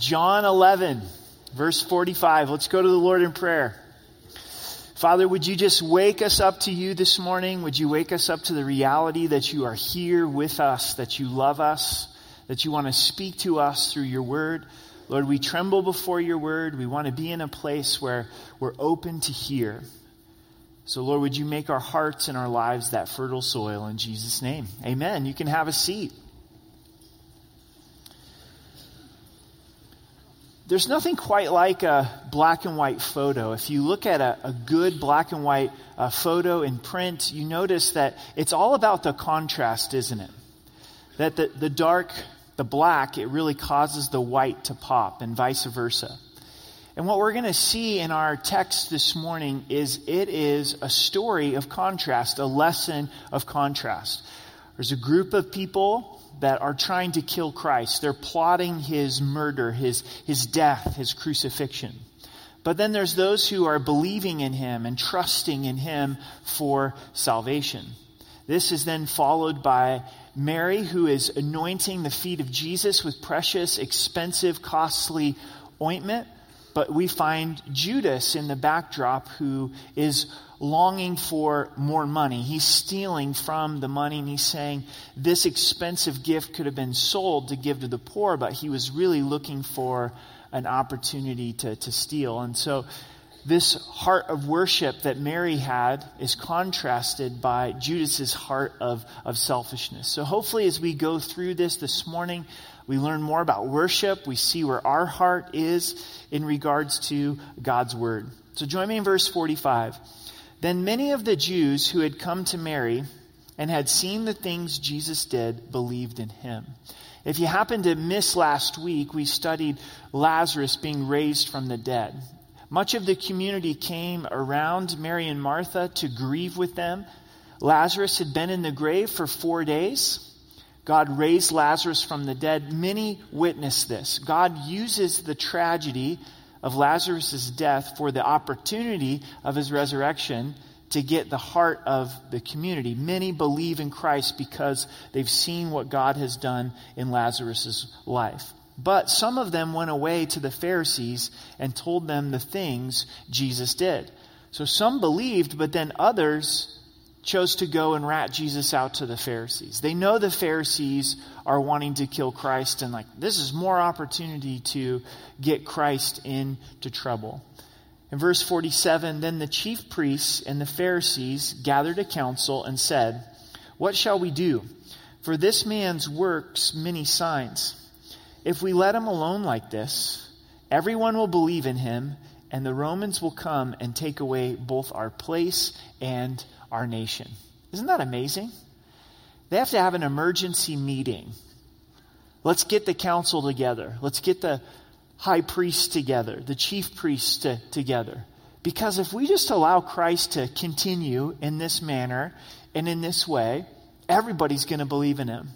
John 11, verse 45. Let's go to the Lord in prayer. Father, would you just wake us up to you this morning? Would you wake us up to the reality that you are here with us, that you love us, that you want to speak to us through your word? Lord, we tremble before your word. We want to be in a place where we're open to hear. So, Lord, would you make our hearts and our lives that fertile soil in Jesus' name? Amen. You can have a seat. There's nothing quite like a black and white photo. If you look at a, a good black and white uh, photo in print, you notice that it's all about the contrast, isn't it? That the, the dark, the black, it really causes the white to pop, and vice versa. And what we're going to see in our text this morning is it is a story of contrast, a lesson of contrast. There's a group of people that are trying to kill Christ. They're plotting his murder, his, his death, his crucifixion. But then there's those who are believing in him and trusting in him for salvation. This is then followed by Mary, who is anointing the feet of Jesus with precious, expensive, costly ointment. But we find Judas in the backdrop who is longing for more money. He's stealing from the money and he's saying this expensive gift could have been sold to give to the poor, but he was really looking for an opportunity to, to steal. And so this heart of worship that Mary had is contrasted by Judas's heart of, of selfishness. So hopefully as we go through this this morning, we learn more about worship. We see where our heart is in regards to God's word. So join me in verse 45. Then many of the Jews who had come to Mary and had seen the things Jesus did believed in him. If you happened to miss last week, we studied Lazarus being raised from the dead. Much of the community came around Mary and Martha to grieve with them. Lazarus had been in the grave for four days. God raised Lazarus from the dead. Many witnessed this. God uses the tragedy of Lazarus' death for the opportunity of his resurrection to get the heart of the community. Many believe in Christ because they've seen what God has done in Lazarus' life. But some of them went away to the Pharisees and told them the things Jesus did. So some believed, but then others chose to go and rat Jesus out to the Pharisees. They know the Pharisees are wanting to kill Christ and like this is more opportunity to get Christ into trouble. In verse 47, then the chief priests and the Pharisees gathered a council and said, What shall we do? For this man's works many signs. If we let him alone like this, everyone will believe in him, and the Romans will come and take away both our place and our nation. Isn't that amazing? They have to have an emergency meeting. Let's get the council together. Let's get the high priests together, the chief priests to, together. Because if we just allow Christ to continue in this manner and in this way, everybody's going to believe in him.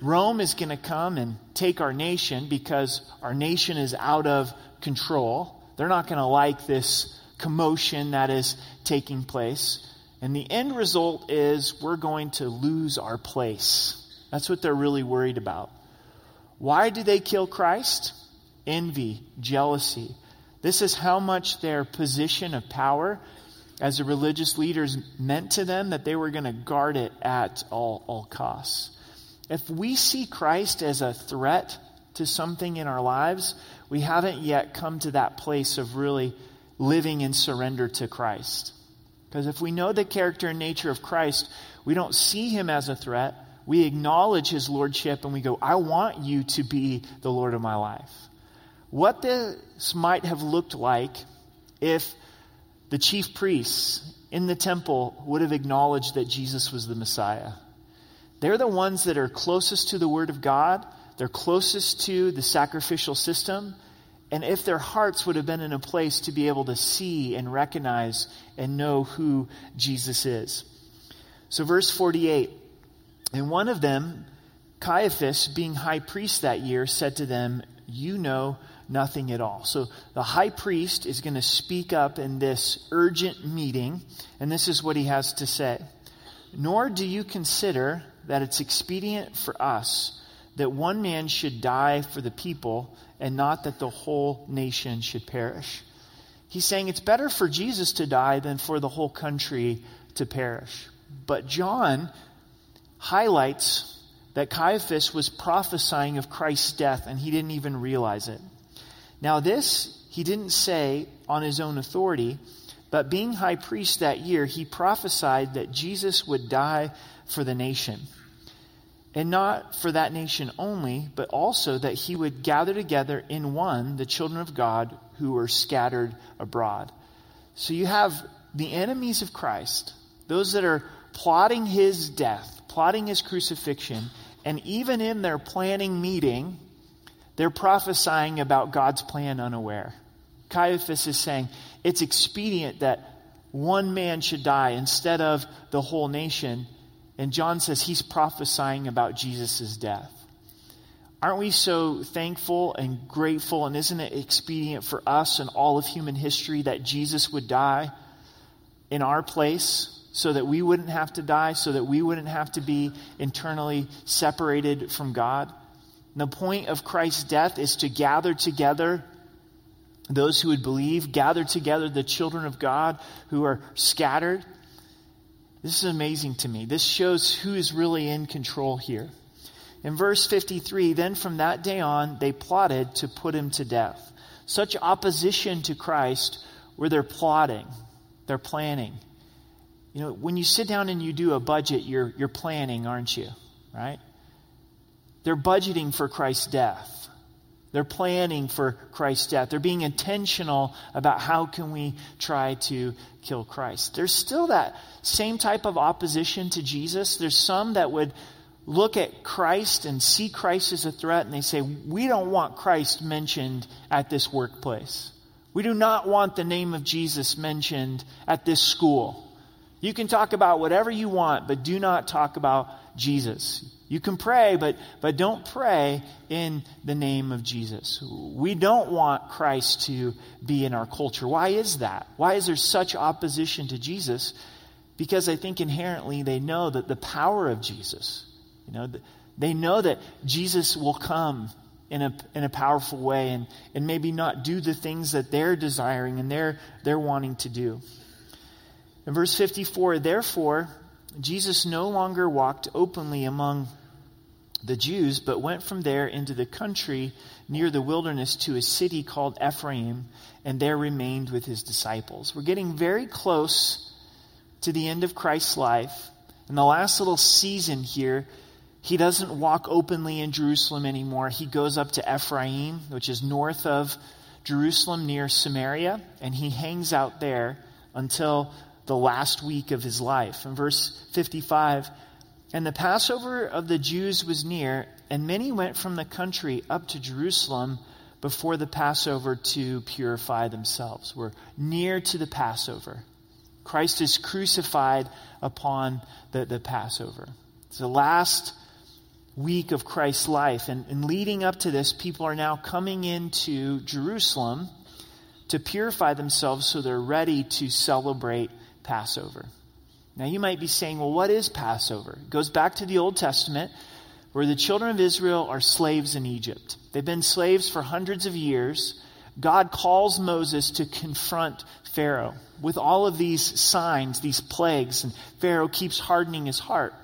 Rome is going to come and take our nation because our nation is out of control. They're not going to like this commotion that is taking place. And the end result is we're going to lose our place. That's what they're really worried about. Why do they kill Christ? Envy, jealousy. This is how much their position of power as the religious leaders meant to them that they were going to guard it at all, all costs. If we see Christ as a threat to something in our lives, we haven't yet come to that place of really living in surrender to Christ. Because if we know the character and nature of Christ, we don't see him as a threat. We acknowledge his lordship and we go, I want you to be the Lord of my life. What this might have looked like if the chief priests in the temple would have acknowledged that Jesus was the Messiah. They're the ones that are closest to the Word of God, they're closest to the sacrificial system, and if their hearts would have been in a place to be able to see and recognize and know who Jesus is. So, verse 48 And one of them, Caiaphas, being high priest that year, said to them, You know nothing at all. So, the high priest is going to speak up in this urgent meeting, and this is what he has to say. Nor do you consider that it's expedient for us that one man should die for the people and not that the whole nation should perish. He's saying it's better for Jesus to die than for the whole country to perish. But John highlights that Caiaphas was prophesying of Christ's death and he didn't even realize it. Now, this he didn't say on his own authority, but being high priest that year, he prophesied that Jesus would die for the nation. And not for that nation only, but also that he would gather together in one the children of God who were scattered abroad. So you have the enemies of Christ, those that are plotting his death, plotting his crucifixion, and even in their planning meeting, they're prophesying about God's plan unaware. Caiaphas is saying it's expedient that one man should die instead of the whole nation. And John says he's prophesying about Jesus' death. Aren't we so thankful and grateful? And isn't it expedient for us and all of human history that Jesus would die in our place so that we wouldn't have to die, so that we wouldn't have to be internally separated from God. And the point of Christ's death is to gather together those who would believe, gather together the children of God who are scattered. This is amazing to me. This shows who is really in control here. In verse 53, then from that day on, they plotted to put him to death. Such opposition to Christ where they're plotting, they're planning. You know, when you sit down and you do a budget, you're, you're planning, aren't you? Right? They're budgeting for Christ's death. They're planning for Christ's death. They're being intentional about how can we try to kill Christ. There's still that same type of opposition to Jesus. There's some that would look at Christ and see Christ as a threat and they say, we don't want Christ mentioned at this workplace. We do not want the name of Jesus mentioned at this school. You can talk about whatever you want, but do not talk about Jesus. You can pray, but, but don't pray in the name of Jesus. We don't want Christ to be in our culture. Why is that? Why is there such opposition to Jesus? Because I think inherently they know that the power of Jesus, you know, they know that Jesus will come in a, in a powerful way and, and maybe not do the things that they're desiring and they're, they're wanting to do. In verse 54, therefore, Jesus no longer walked openly among the Jews, but went from there into the country near the wilderness to a city called Ephraim, and there remained with his disciples. We're getting very close to the end of Christ's life. In the last little season here, he doesn't walk openly in Jerusalem anymore. He goes up to Ephraim, which is north of Jerusalem near Samaria, and he hangs out there until the last week of his life. In verse 55, and the Passover of the Jews was near, and many went from the country up to Jerusalem before the Passover to purify themselves. We're near to the Passover. Christ is crucified upon the, the Passover. It's the last week of Christ's life. And, and leading up to this, people are now coming into Jerusalem to purify themselves so they're ready to celebrate Passover. Now you might be saying, well, what is Passover? It goes back to the Old Testament where the children of Israel are slaves in Egypt. They've been slaves for hundreds of years. God calls Moses to confront Pharaoh with all of these signs, these plagues, and Pharaoh keeps hardening his heart.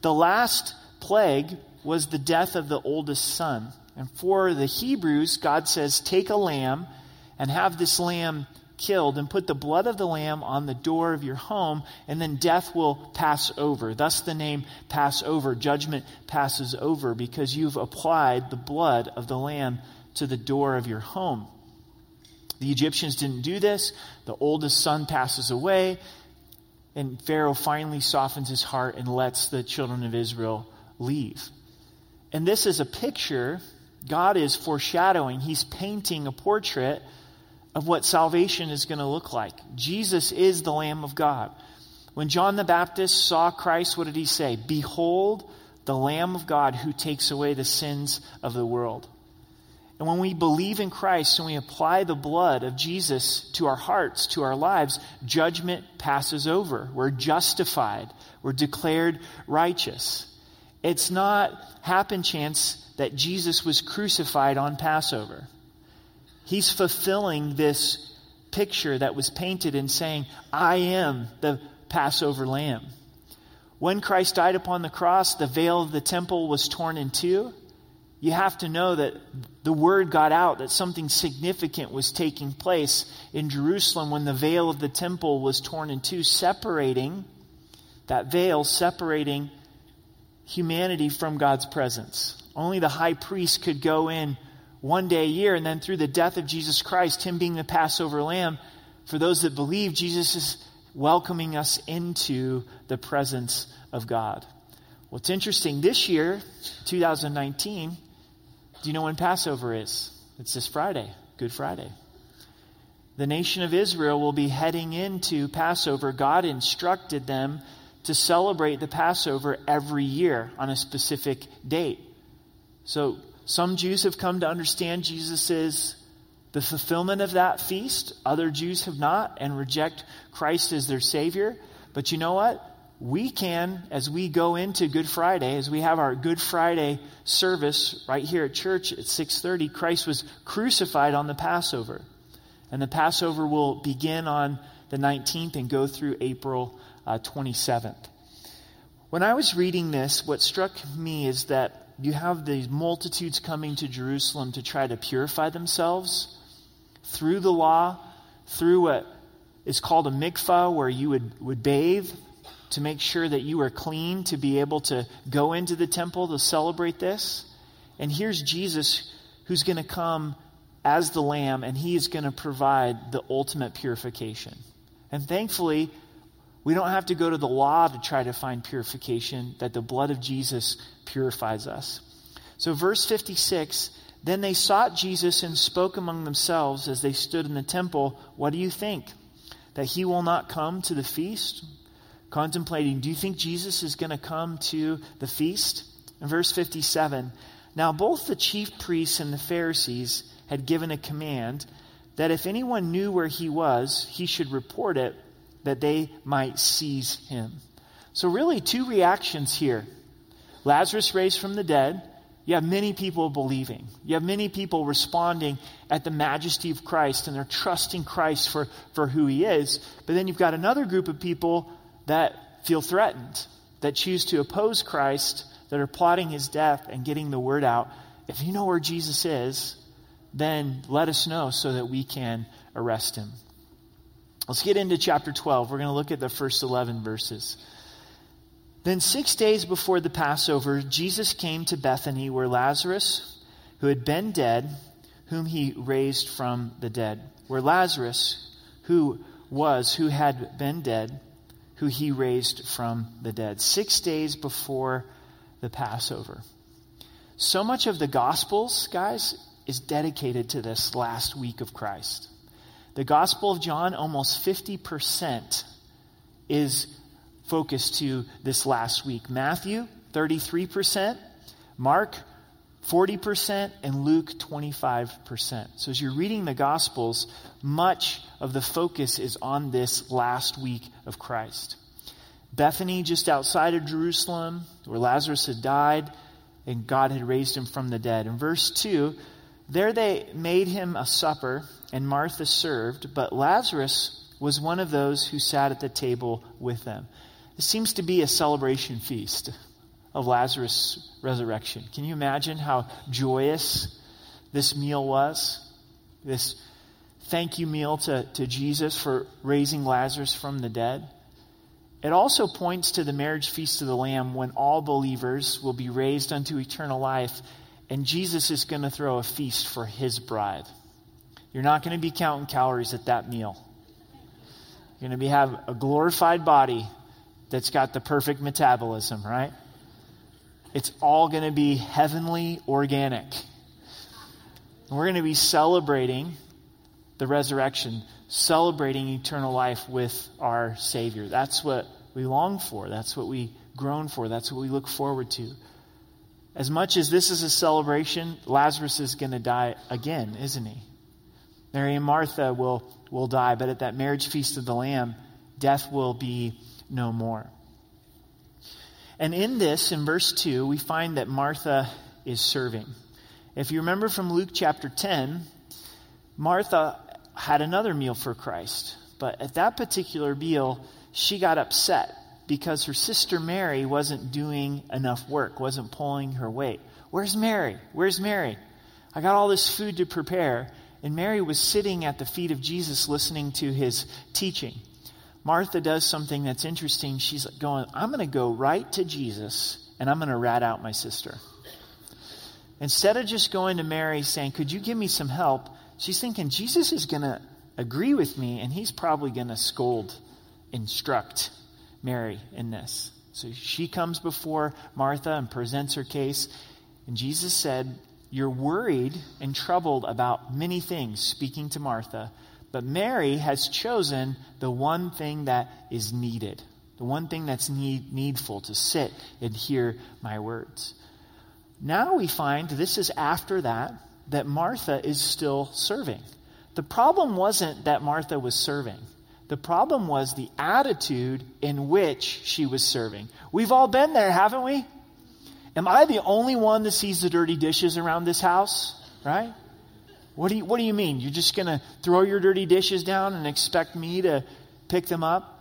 The last plague was the death of the oldest son. And for the Hebrews, God says, take a lamb and have this lamb killed and put the blood of the lamb on the door of your home, and then death will pass over. Thus the name Passover. Judgment passes over because you've applied the blood of the lamb to the door of your home. The Egyptians didn't do this. The oldest son passes away, and Pharaoh finally softens his heart and lets the children of Israel leave. And this is a picture God is foreshadowing. He's painting a portrait of what salvation is going to look like. Jesus is the Lamb of God. When John the Baptist saw Christ, what did he say? Behold, the Lamb of God who takes away the sins of the world. And when we believe in Christ and we apply the blood of Jesus to our hearts, to our lives, judgment passes over. We're justified. We're declared righteous. It's not happen chance that Jesus was crucified on Passover. He's fulfilling this picture that was painted and saying, I am the Passover lamb. When Christ died upon the cross, the veil of the temple was torn in two. You have to know that the word got out that something significant was taking place in Jerusalem when the veil of the temple was torn in two, separating that veil, separating humanity from God's presence. Only the high priest could go in one day a year, and then through the death of Jesus Christ, Him being the Passover lamb, for those that believe, Jesus is welcoming us into the presence of God. Well, it's interesting. This year, 2019, do you know when Passover is? It's this Friday, Good Friday. The nation of Israel will be heading into Passover. God instructed them to celebrate the Passover every year on a specific date. So, some Jews have come to understand Jesus is the fulfillment of that feast. Other Jews have not and reject Christ as their Savior. But you know what? We can, as we go into Good Friday, as we have our Good Friday service right here at church at 6:30, Christ was crucified on the Passover. And the Passover will begin on the 19th and go through April uh, 27th. When I was reading this, what struck me is that you have these multitudes coming to Jerusalem to try to purify themselves through the law, through what is called a mikvah, where you would, would bathe to make sure that you are clean to be able to go into the temple to celebrate this. And here's Jesus who's going to come as the Lamb, and he is going to provide the ultimate purification. And thankfully, we don't have to go to the law to try to find purification, that the blood of Jesus purifies us. So, verse 56 then they sought Jesus and spoke among themselves as they stood in the temple, What do you think? That he will not come to the feast? Contemplating, do you think Jesus is going to come to the feast? In verse 57, now both the chief priests and the Pharisees had given a command that if anyone knew where he was, he should report it, that they might seize him. So, really, two reactions here Lazarus raised from the dead, you have many people believing. You have many people responding at the majesty of Christ and they're trusting Christ for, for who he is. But then you've got another group of people that feel threatened, that choose to oppose Christ, that are plotting his death and getting the word out. If you know where Jesus is, then let us know so that we can arrest him. Let's get into chapter 12. We're going to look at the first 11 verses. Then, six days before the Passover, Jesus came to Bethany where Lazarus, who had been dead, whom he raised from the dead, where Lazarus, who was, who had been dead, who he raised from the dead. Six days before the Passover. So much of the Gospels, guys, is dedicated to this last week of Christ. The Gospel of John, almost 50%, is focused to this last week. Matthew, 33%, Mark, 40%, and Luke, 25%. So as you're reading the Gospels, much of the focus is on this last week of Christ. Bethany, just outside of Jerusalem, where Lazarus had died and God had raised him from the dead. In verse 2, there they made him a supper, and Martha served, but Lazarus was one of those who sat at the table with them. It seems to be a celebration feast of Lazarus' resurrection. Can you imagine how joyous this meal was? This thank you meal to, to Jesus for raising Lazarus from the dead. It also points to the marriage feast of the Lamb when all believers will be raised unto eternal life, and Jesus is going to throw a feast for his bride. You're not going to be counting calories at that meal. You're going to be, have a glorified body that's got the perfect metabolism, right? It's all going to be heavenly organic. we're going to be celebrating the resurrection, celebrating eternal life with our Savior. That's what we long for. That's what we groan for. That's what we look forward to. As much as this is a celebration, Lazarus is going to die again, isn't he? Mary and Martha will, will die, but at that marriage feast of the Lamb, death will be no more. And in this, in verse 2, we find that Martha is serving. If you remember from Luke chapter 10, Martha had another meal for Christ. But at that particular meal, she got upset because her sister Mary wasn't doing enough work, wasn't pulling her weight. Where's Mary? Where's Mary? I got all this food to prepare. And Mary was sitting at the feet of Jesus listening to his teaching. Martha does something that's interesting. She's going, I'm going to go right to Jesus and I'm going to rat out my sister. Instead of just going to Mary saying, Could you give me some help? She's thinking, Jesus is going to agree with me and he's probably going to scold, instruct Mary in this. So she comes before Martha and presents her case. And Jesus said, You're worried and troubled about many things, speaking to Martha. But Mary has chosen the one thing that is needed, the one thing that's need, needful to sit and hear my words. Now we find this is after that that Martha is still serving. The problem wasn't that Martha was serving. The problem was the attitude in which she was serving. We've all been there, haven't we? Am I the only one that sees the dirty dishes around this house? Right? What do you, what do you mean? You're just going to throw your dirty dishes down and expect me to pick them up?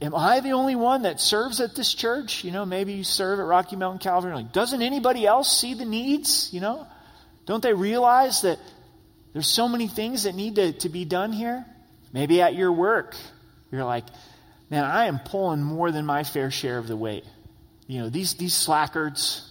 Am I the only one that serves at this church? You know, maybe you serve at Rocky Mountain Calvary. Like, doesn't anybody else see the needs? You know, don't they realize that there's so many things that need to, to be done here? Maybe at your work, you're like, man, I am pulling more than my fair share of the weight. You know, these, these slackers.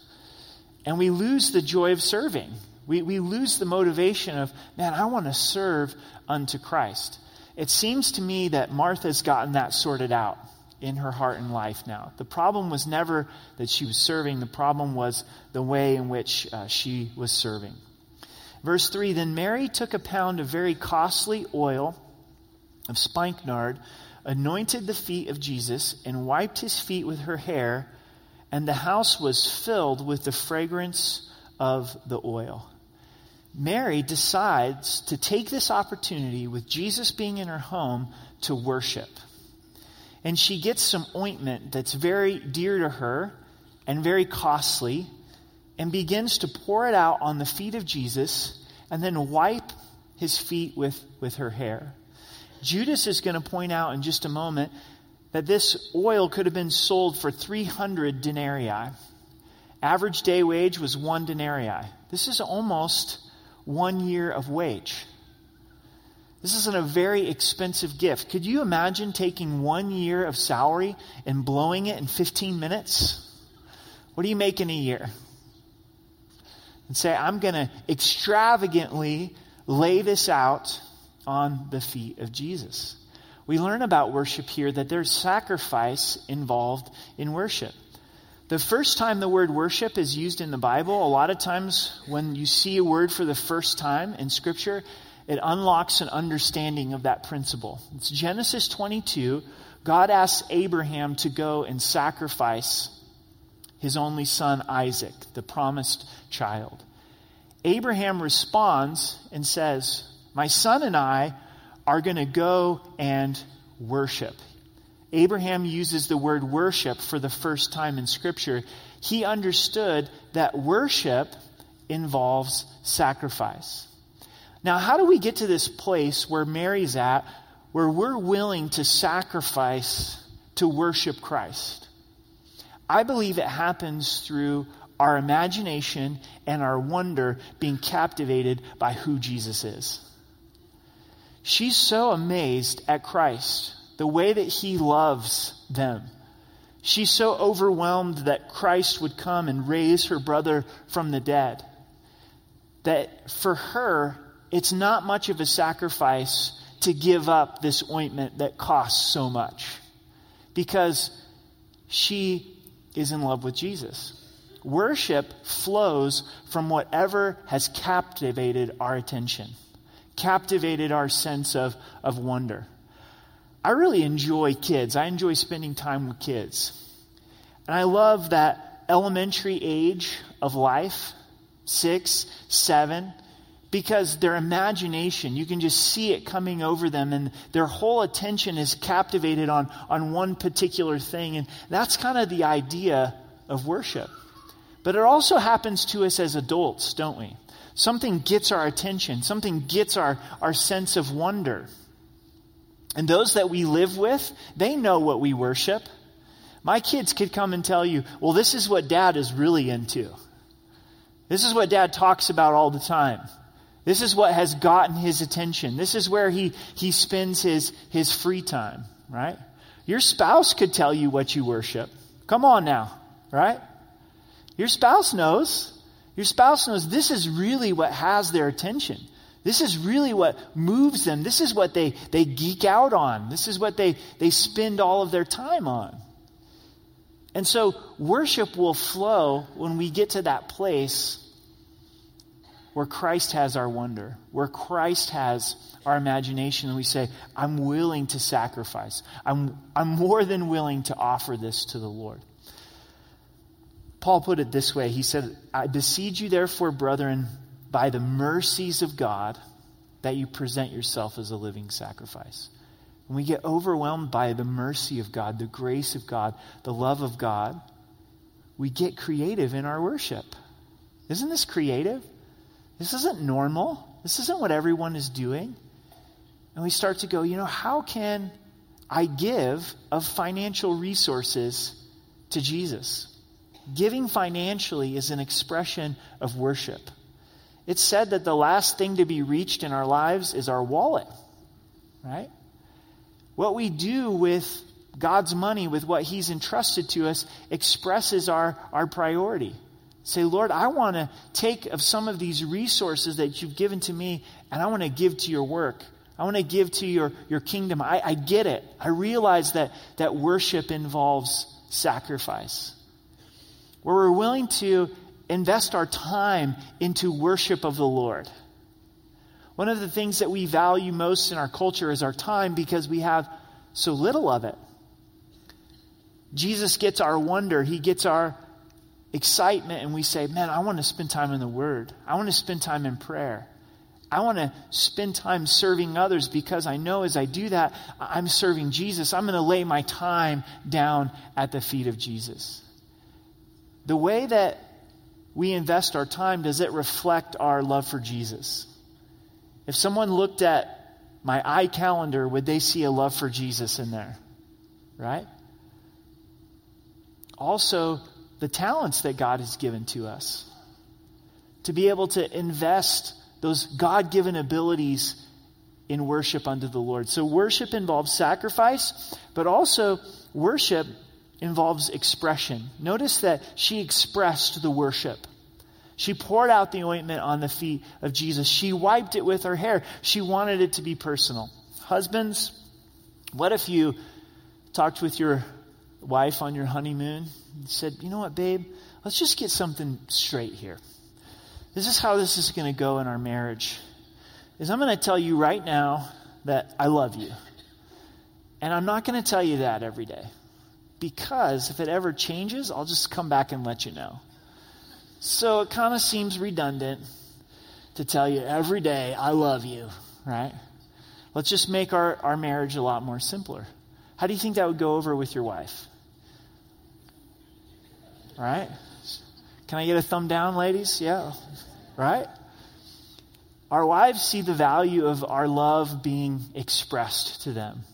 And we lose the joy of serving. We, we lose the motivation of, man, I want to serve unto Christ. It seems to me that Martha's gotten that sorted out in her heart and life now. The problem was never that she was serving, the problem was the way in which uh, she was serving. Verse 3 Then Mary took a pound of very costly oil of spikenard, anointed the feet of Jesus, and wiped his feet with her hair, and the house was filled with the fragrance of the oil. Mary decides to take this opportunity with Jesus being in her home to worship. And she gets some ointment that's very dear to her and very costly and begins to pour it out on the feet of Jesus and then wipe his feet with, with her hair. Judas is going to point out in just a moment that this oil could have been sold for 300 denarii. Average day wage was one denarii. This is almost one year of wage. This isn't a very expensive gift. Could you imagine taking one year of salary and blowing it in 15 minutes? What do you make in a year? And say, I'm going to extravagantly lay this out on the feet of Jesus. We learn about worship here that there's sacrifice involved in worship. The first time the word worship is used in the Bible, a lot of times when you see a word for the first time in Scripture, it unlocks an understanding of that principle. It's Genesis 22. God asks Abraham to go and sacrifice his only son, Isaac, the promised child. Abraham responds and says, My son and I are going to go and worship. Abraham uses the word worship for the first time in Scripture. He understood that worship involves sacrifice. Now, how do we get to this place where Mary's at, where we're willing to sacrifice to worship Christ? I believe it happens through our imagination and our wonder being captivated by who Jesus is. She's so amazed at Christ the way that he loves them. She's so overwhelmed that Christ would come and raise her brother from the dead that for her, it's not much of a sacrifice to give up this ointment that costs so much because she is in love with Jesus. Worship flows from whatever has captivated our attention, captivated our sense of, of wonder. I really enjoy kids. I enjoy spending time with kids. And I love that elementary age of life, six, seven, because their imagination, you can just see it coming over them, and their whole attention is captivated on, on one particular thing. And that's kind of the idea of worship. But it also happens to us as adults, don't we? Something gets our attention, something gets our, our sense of wonder. And those that we live with, they know what we worship. My kids could come and tell you, well, this is what dad is really into. This is what dad talks about all the time. This is what has gotten his attention. This is where he, he spends his, his free time, right? Your spouse could tell you what you worship. Come on now, right? Your spouse knows. Your spouse knows this is really what has their attention. This is really what moves them. This is what they, they geek out on. This is what they, they spend all of their time on. And so worship will flow when we get to that place where Christ has our wonder, where Christ has our imagination, and we say, I'm willing to sacrifice. I'm, I'm more than willing to offer this to the Lord. Paul put it this way He said, I beseech you, therefore, brethren, by the mercies of God, that you present yourself as a living sacrifice. When we get overwhelmed by the mercy of God, the grace of God, the love of God, we get creative in our worship. Isn't this creative? This isn't normal. This isn't what everyone is doing. And we start to go, you know, how can I give of financial resources to Jesus? Giving financially is an expression of worship. It's said that the last thing to be reached in our lives is our wallet, right? What we do with God's money, with what He's entrusted to us, expresses our, our priority. Say, Lord, I want to take of some of these resources that you've given to me and I want to give to your work. I want to give to your, your kingdom. I, I get it. I realize that, that worship involves sacrifice. Where we're willing to invest our time into worship of the Lord. One of the things that we value most in our culture is our time because we have so little of it. Jesus gets our wonder, he gets our excitement and we say, Man, I want to spend time in the Word. I want to spend time in prayer. I want to spend time serving others because I know as I do that, I'm serving Jesus. I'm going to lay my time down at the feet of Jesus. The way that we invest our time, does it reflect our love for Jesus? If someone looked at my iCalendar, would they see a love for Jesus in there? Right? Also, the talents that God has given to us. To be able to invest those God given abilities in worship unto the Lord. So, worship involves sacrifice, but also worship involves expression. Notice that she expressed the worship. She poured out the ointment on the feet of Jesus. She wiped it with her hair. She wanted it to be personal. Husbands, what if you talked with your wife on your honeymoon and said, You know what, babe? Let's just get something straight here. This is how this is going to go in our marriage. Is I'm going to tell you right now that I love you. And I'm not going to tell you that every day. Because if it ever changes, I'll just come back and let you know. So it kind of seems redundant to tell you every day, I love you, right? Let's just make our, our marriage a lot more simpler. How do you think that would go over with your wife? Right? Can I get a thumb down, ladies? Yeah. Right? Our wives see the value of our love being expressed to them.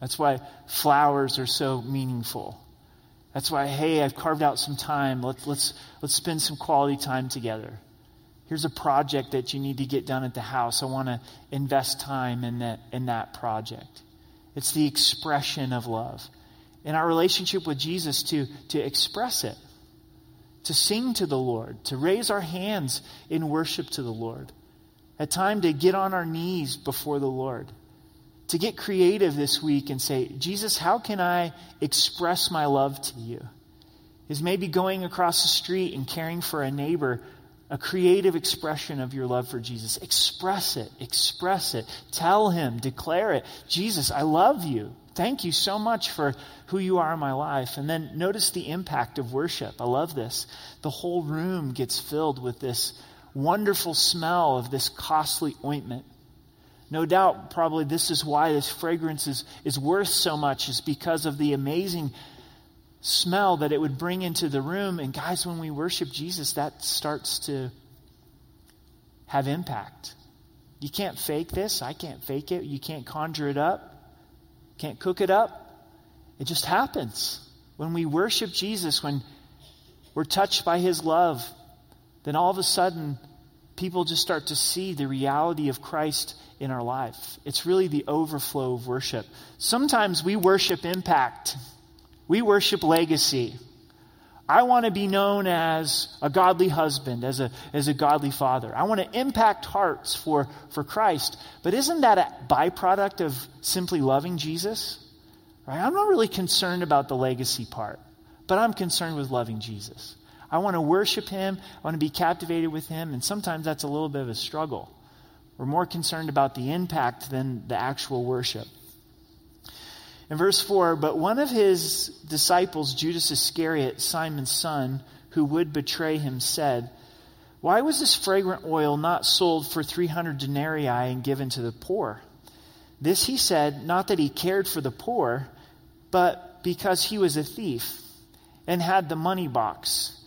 That's why flowers are so meaningful. That's why, hey, I've carved out some time. Let's, let's, let's spend some quality time together. Here's a project that you need to get done at the house. I want to invest time in that, in that project. It's the expression of love. In our relationship with Jesus, to, to express it to sing to the Lord, to raise our hands in worship to the Lord, a time to get on our knees before the Lord, to get creative this week and say, Jesus, how can I express my love to you? Is maybe going across the street and caring for a neighbor a creative expression of your love for Jesus. Express it, express it. Tell him, declare it. Jesus, I love you. Thank you so much for who you are in my life. And then notice the impact of worship. I love this. The whole room gets filled with this wonderful smell of this costly ointment. No doubt, probably this is why this fragrance is, is worth so much, is because of the amazing smell that it would bring into the room. And guys, when we worship Jesus, that starts to have impact. You can't fake this. I can't fake it. You can't conjure it up. Can't cook it up. It just happens. When we worship Jesus, when we're touched by his love, then all of a sudden, people just start to see the reality of Christ in our life. It's really the overflow of worship. Sometimes we worship impact, we worship legacy. I want to be known as a godly husband, as a, as a godly father. I want to impact hearts for, for Christ. But isn't that a byproduct of simply loving Jesus? Right? I'm not really concerned about the legacy part, but I'm concerned with loving Jesus. I want to worship him. I want to be captivated with him. And sometimes that's a little bit of a struggle. We're more concerned about the impact than the actual worship. In verse 4, but one of his disciples, Judas Iscariot, Simon's son, who would betray him, said, Why was this fragrant oil not sold for 300 denarii and given to the poor? This he said, not that he cared for the poor, but because he was a thief and had the money box,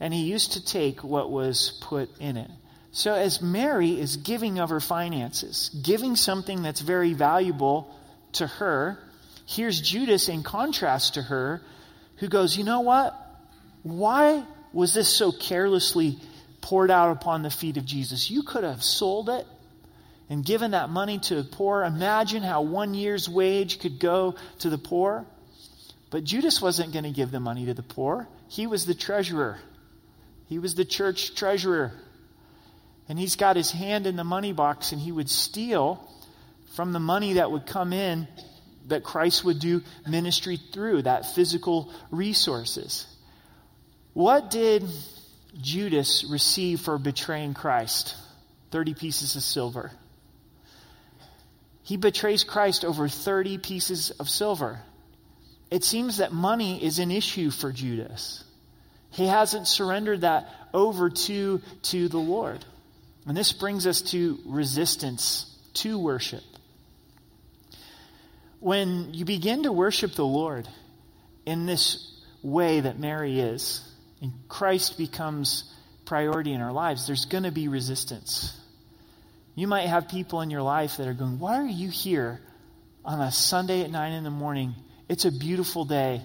and he used to take what was put in it. So, as Mary is giving of her finances, giving something that's very valuable to her, here's Judas in contrast to her, who goes, You know what? Why was this so carelessly poured out upon the feet of Jesus? You could have sold it and given that money to the poor. Imagine how one year's wage could go to the poor. But Judas wasn't going to give the money to the poor, he was the treasurer, he was the church treasurer. And he's got his hand in the money box, and he would steal from the money that would come in that Christ would do ministry through, that physical resources. What did Judas receive for betraying Christ? 30 pieces of silver. He betrays Christ over 30 pieces of silver. It seems that money is an issue for Judas. He hasn't surrendered that over to, to the Lord. And this brings us to resistance to worship when you begin to worship the Lord in this way that Mary is, and Christ becomes priority in our lives, there's going to be resistance. You might have people in your life that are going, Why are you here on a Sunday at 9 in the morning? It's a beautiful day.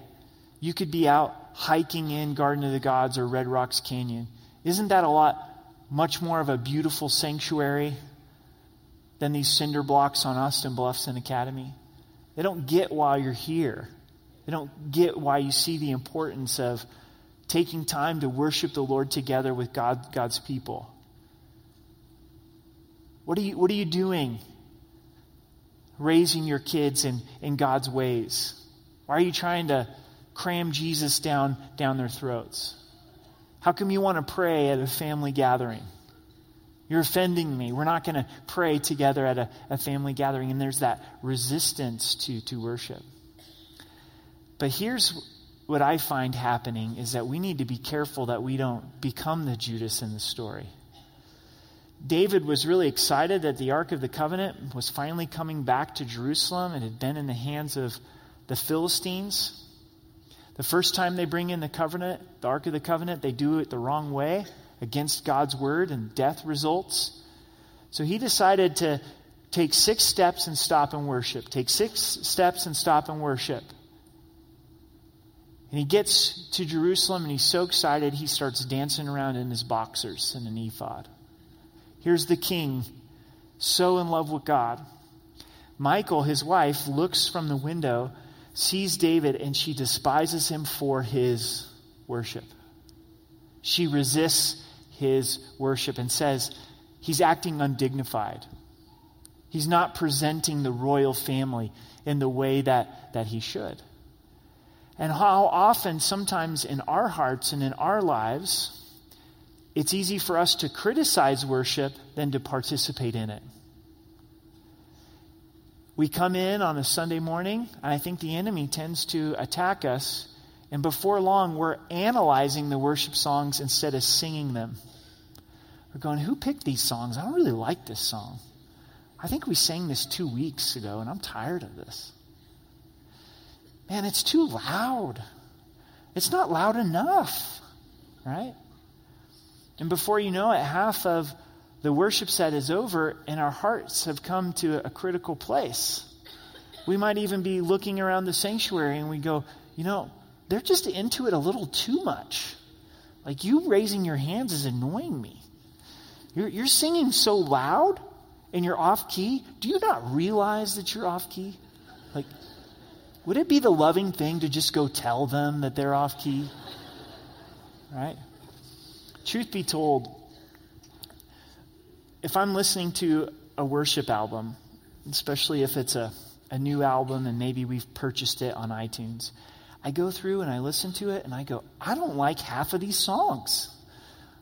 You could be out hiking in Garden of the Gods or Red Rocks Canyon. Isn't that a lot, much more of a beautiful sanctuary than these cinder blocks on Austin Bluffs and Academy? They don't get why you're here. They don't get why you see the importance of taking time to worship the Lord together with God, God's people. What are you, what are you doing raising your kids in, in God's ways? Why are you trying to cram Jesus down, down their throats? How come you want to pray at a family gathering? You're offending me. We're not going to pray together at a, a, family gathering. And there's that resistance to, to worship. But here's what I find happening is that we need to be careful that we don't become the Judas in the story. David was really excited that the Ark of the Covenant was finally coming back to Jerusalem. It had been in the hands of the Philistines. The first time they bring in the covenant, the Ark of the Covenant, they do it the wrong way against God's word and death results. So he decided to take six steps and stop and worship. Take six steps and stop and worship. And he gets to Jerusalem and he's so excited he starts dancing around in his boxers and an ephod. Here's the king, so in love with God. Michal, his wife, looks from the window, sees David, and she despises him for his worship. She resists his worship and says he's acting undignified. He's not presenting the royal family in the way that, that he should. And how often, sometimes in our hearts and in our lives, it's easy for us to criticize worship than to participate in it. We come in on a Sunday morning, and I think the enemy tends to attack us. And before long, we're analyzing the worship songs instead of singing them. We're going, who picked these songs? I don't really like this song. I think we sang this two weeks ago, and I'm tired of this. Man, it's too loud. it's not loud enough, right? And before you know it, half of the worship set is over and our hearts have come to a critical place. We might even be looking around the sanctuary and we go, you know, they're just into it a little too much. Like you raising your hands is annoying me. You're, you're singing so loud and you're off key. Do you not realize that you're off key? Like, would it be the loving thing to just go tell them that they're off key? Right? Truth be told, if I'm listening to a worship album, especially if it's a, a new album and maybe we've purchased it on iTunes, I go through and I listen to it and I go, I don't like half of these songs.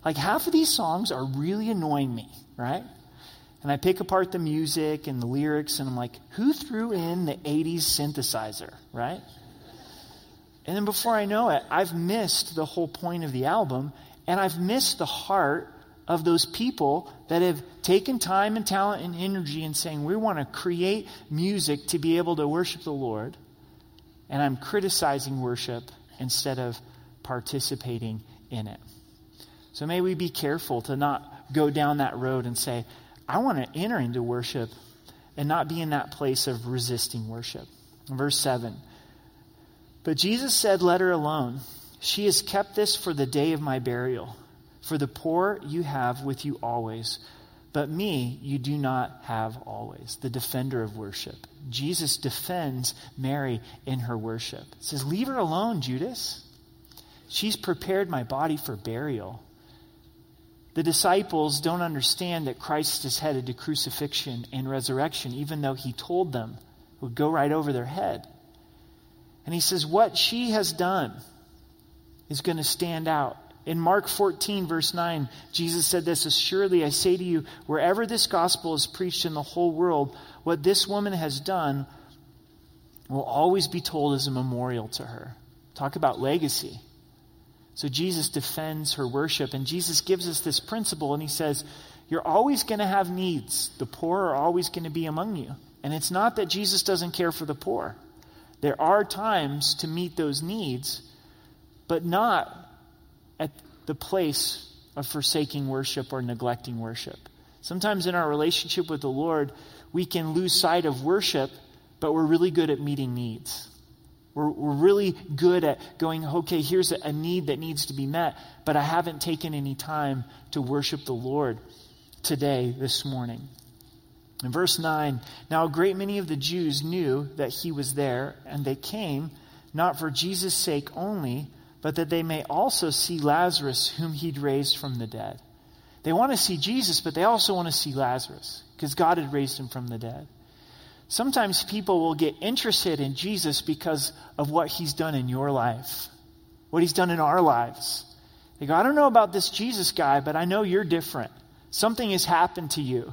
Like half of these songs are really annoying me, right? And I pick apart the music and the lyrics and I'm like, who threw in the 80s synthesizer, right? And then before I know it, I've missed the whole point of the album and I've missed the heart of those people that have taken time and talent and energy and saying, we want to create music to be able to worship the Lord. And I'm criticizing worship instead of participating in it. So may we be careful to not go down that road and say, I want to enter into worship and not be in that place of resisting worship. Verse 7. But Jesus said, Let her alone. She has kept this for the day of my burial. For the poor you have with you always, but me you do not have always. The defender of worship. Jesus defends Mary in her worship. He says, Leave her alone, Judas. She's prepared my body for burial. The disciples don't understand that Christ is headed to crucifixion and resurrection, even though he told them it would go right over their head. And he says, What she has done is going to stand out. In Mark 14, verse 9, Jesus said this Assuredly, I say to you, wherever this gospel is preached in the whole world, what this woman has done will always be told as a memorial to her. Talk about legacy. So Jesus defends her worship, and Jesus gives us this principle, and he says, You're always going to have needs. The poor are always going to be among you. And it's not that Jesus doesn't care for the poor. There are times to meet those needs, but not at the place of forsaking worship or neglecting worship. Sometimes in our relationship with the Lord, we can lose sight of worship, but we're really good at meeting needs. We're, we're really good at going, okay, here's a, a need that needs to be met, but I haven't taken any time to worship the Lord today, this morning. In verse 9, now a great many of the Jews knew that he was there, and they came not for Jesus' sake only, but that they may also see Lazarus, whom he'd raised from the dead. They want to see Jesus, but they also want to see Lazarus, because God had raised him from the dead. Sometimes people will get interested in Jesus because of what he's done in your life, what he's done in our lives. They go, I don't know about this Jesus guy, but I know you're different. Something has happened to you.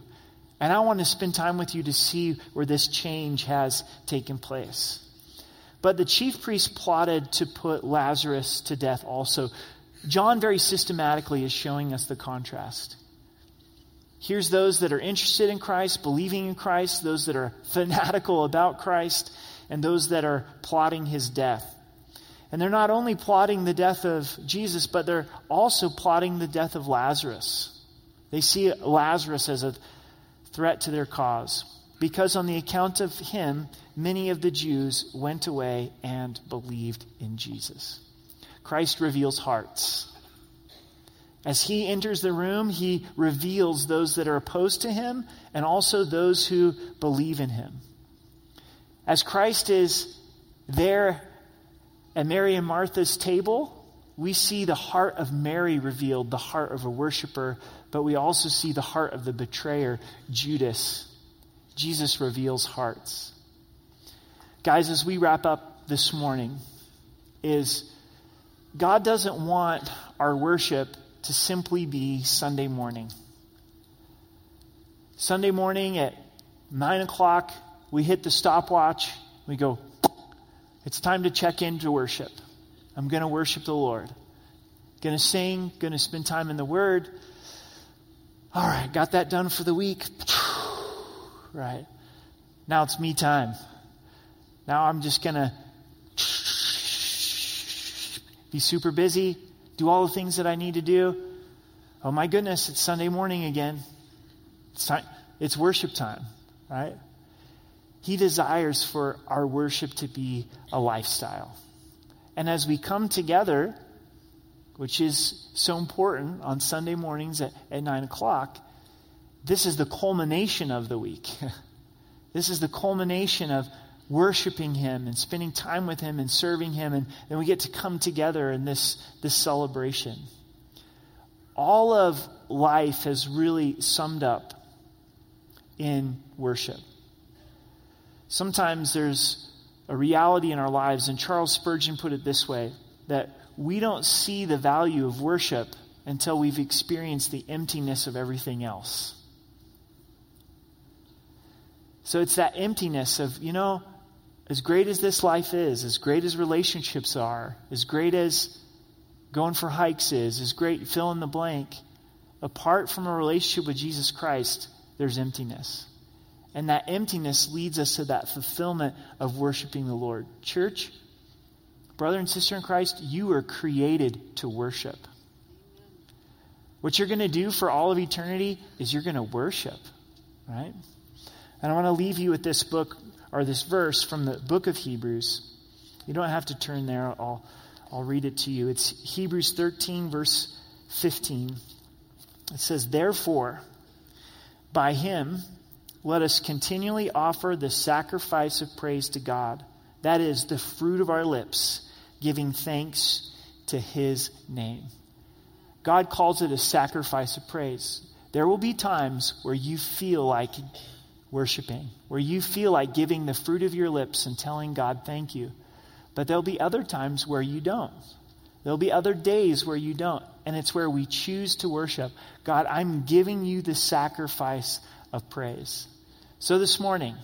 And I want to spend time with you to see where this change has taken place. But the chief priests plotted to put Lazarus to death also. John very systematically is showing us the contrast. Here's those that are interested in Christ, believing in Christ, those that are fanatical about Christ, and those that are plotting his death. And they're not only plotting the death of Jesus, but they're also plotting the death of Lazarus. They see Lazarus as a threat to their cause. Because on the account of him, many of the Jews went away and believed in Jesus. Christ reveals hearts. As he enters the room, he reveals those that are opposed to him and also those who believe in him. As Christ is there at Mary and Martha's table, we see the heart of Mary revealed, the heart of a worshiper, but we also see the heart of the betrayer, Judas. Jesus reveals hearts. Guys, as we wrap up this morning, is God doesn't want our worship to simply be Sunday morning. Sunday morning at 9 o'clock, we hit the stopwatch. We go, it's time to check into worship. I'm going to worship the Lord. Going to sing, going to spend time in the Word. All right, got that done for the week. Right. Now it's me time. Now I'm just going to be super busy, do all the things that I need to do. Oh my goodness, it's Sunday morning again. It's time, it's worship time, right? He desires for our worship to be a lifestyle. And as we come together, which is so important on Sunday mornings at, at 9 o'clock, this is the culmination of the week. this is the culmination of worshiping Him and spending time with Him and serving Him. And then we get to come together in this, this celebration. All of life has really summed up in worship. Sometimes there's a reality in our lives, and Charles Spurgeon put it this way that we don't see the value of worship until we've experienced the emptiness of everything else. So it's that emptiness of, you know, as great as this life is, as great as relationships are, as great as going for hikes is, as great fill in the blank, apart from a relationship with Jesus Christ, there's emptiness. And that emptiness leads us to that fulfillment of worshiping the Lord. Church, brother and sister in Christ, you were created to worship. What you're going to do for all of eternity is you're going to worship, right? And I want to leave you with this book or this verse from the book of Hebrews. You don't have to turn there. I'll, I'll read it to you. It's Hebrews 13, verse 15. It says, Therefore, by him, let us continually offer the sacrifice of praise to God. That is the fruit of our lips, giving thanks to his name. God calls it a sacrifice of praise. There will be times where you feel like worshiping, where you feel like giving the fruit of your lips and telling God thank you. But there'll be other times where you don't. There'll be other days where you don't. And it's where we choose to worship. God, I'm giving you the sacrifice of praise. So this morning,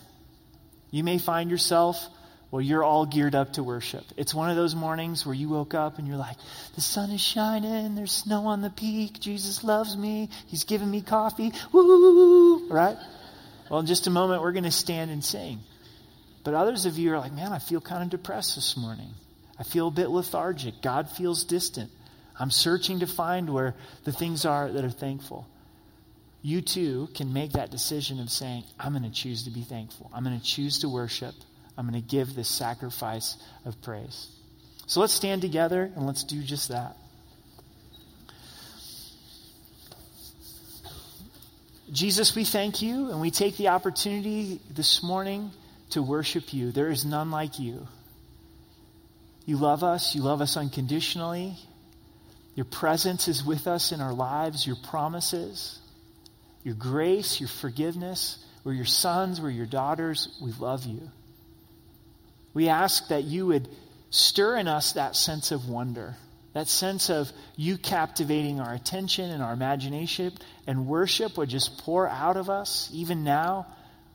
you may find yourself, well, you're all geared up to worship. It's one of those mornings where you woke up and you're like, the sun is shining, there's snow on the peak, Jesus loves me, he's giving me coffee, woo, right? Well, in just a moment, we're going to stand and sing. But others of you are like, man, I feel kind of depressed this morning. I feel a bit lethargic. God feels distant. I'm searching to find where the things are that are thankful. You too can make that decision of saying, I'm going to choose to be thankful. I'm going to choose to worship. I'm going to give this sacrifice of praise. So let's stand together and let's do just that. Jesus, we thank you and we take the opportunity this morning to worship you. There is none like you. You love us, you love us unconditionally. Your presence is with us in our lives, your promises, your grace, your forgiveness. We're your sons, we're your daughters. We love you. We ask that you would stir in us that sense of wonder that sense of you captivating our attention and our imagination, and worship would just pour out of us, even now,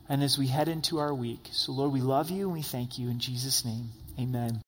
and as we head into our week. So, Lord, we love you and we thank you in Jesus' name. Amen.